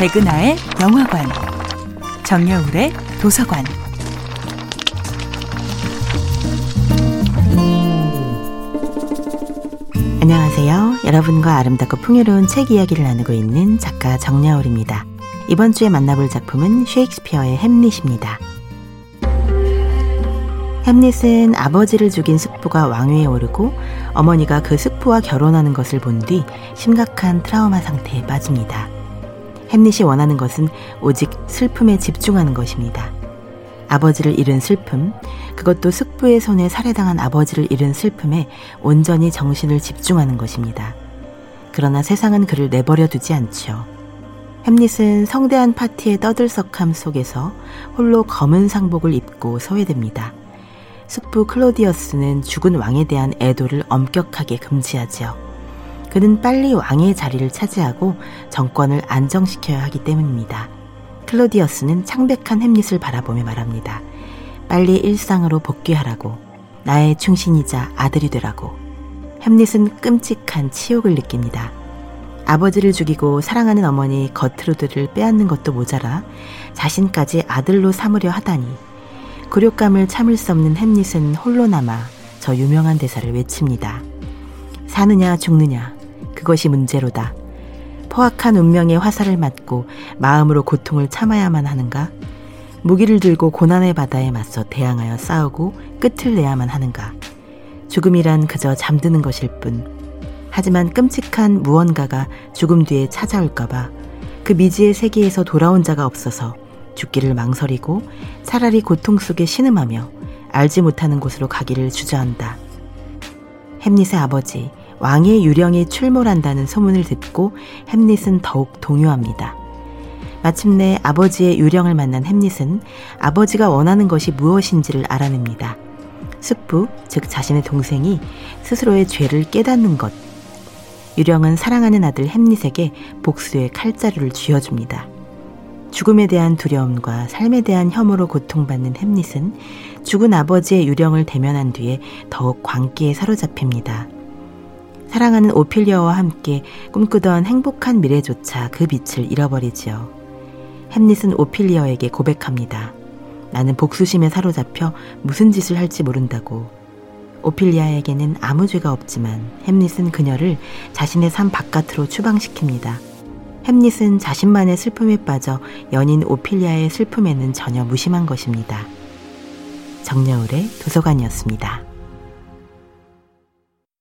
백은하의 영화관, 정여울의 도서관. 안녕하세요. 여러분과 아름답고 풍요로운 책 이야기를 나누고 있는 작가 정여울입니다. 이번 주에 만나볼 작품은 셰익스피어의 햄릿입니다. 햄릿은 아버지를 죽인 숙부가 왕위에 오르고 어머니가 그 숙부와 결혼하는 것을 본 뒤 심각한 트라우마 상태에 빠집니다. 햄릿이 원하는 것은 오직 슬픔에 집중하는 것입니다. 아버지를 잃은 슬픔, 그것도 숙부의 손에 살해당한 아버지를 잃은 슬픔에 온전히 정신을 집중하는 것입니다. 그러나 세상은 그를 내버려 두지 않죠. 햄릿은 성대한 파티의 떠들썩함 속에서 홀로 검은 상복을 입고 소외됩니다. 숙부 클로디어스는 죽은 왕에 대한 애도를 엄격하게 금지하지요. 그는 빨리 왕의 자리를 차지하고 정권을 안정시켜야 하기 때문입니다. 클로디어스는 창백한 햄릿을 바라보며 말합니다. 빨리 일상으로 복귀하라고. 나의 충신이자 아들이 되라고. 햄릿은 끔찍한 치욕을 느낍니다. 아버지를 죽이고 사랑하는 어머니 거트루드를 빼앗는 것도 모자라 자신까지 아들로 삼으려 하다니 굴욕감을 참을 수 없는 햄릿은 홀로 남아 저 유명한 대사를 외칩니다. 사느냐 죽느냐 그것이 문제로다. 포악한 운명의 화살을 맞고 마음으로 고통을 참아야만 하는가? 무기를 들고 고난의 바다에 맞서 대항하여 싸우고 끝을 내야만 하는가? 죽음이란 그저 잠드는 것일 뿐. 하지만 끔찍한 무언가가 죽음 뒤에 찾아올까봐 그 미지의 세계에서 돌아온 자가 없어서 죽기를 망설이고 차라리 고통 속에 신음하며 알지 못하는 곳으로 가기를 주저한다. 햄릿의 아버지 왕의 유령이 출몰한다는 소문을 듣고 햄릿은 더욱 동요합니다. 마침내 아버지의 유령을 만난 햄릿은 아버지가 원하는 것이 무엇인지를 알아냅니다. 숙부, 즉 자신의 동생이 스스로의 죄를 깨닫는 것. 유령은 사랑하는 아들 햄릿에게 복수의 칼자루를 쥐어줍니다. 죽음에 대한 두려움과 삶에 대한 혐오로 고통받는 햄릿은 죽은 아버지의 유령을 대면한 뒤에 더욱 광기에 사로잡힙니다. 사랑하는 오피리어와 함께 꿈꾸던 행복한 미래조차 그 빛을 잃어버리지요. 햄릿은 오피리어에게 고백합니다. 나는 복수심에 사로잡혀 무슨 짓을 할지 모른다고. 오피리아에게는 아무 죄가 없지만 햄릿은 그녀를 자신의 삶 바깥으로 추방시킵니다. 햄릿은 자신만의 슬픔에 빠져 연인 오피리아의 슬픔에는 전혀 무심한 것입니다. 정여울의 도서관이었습니다.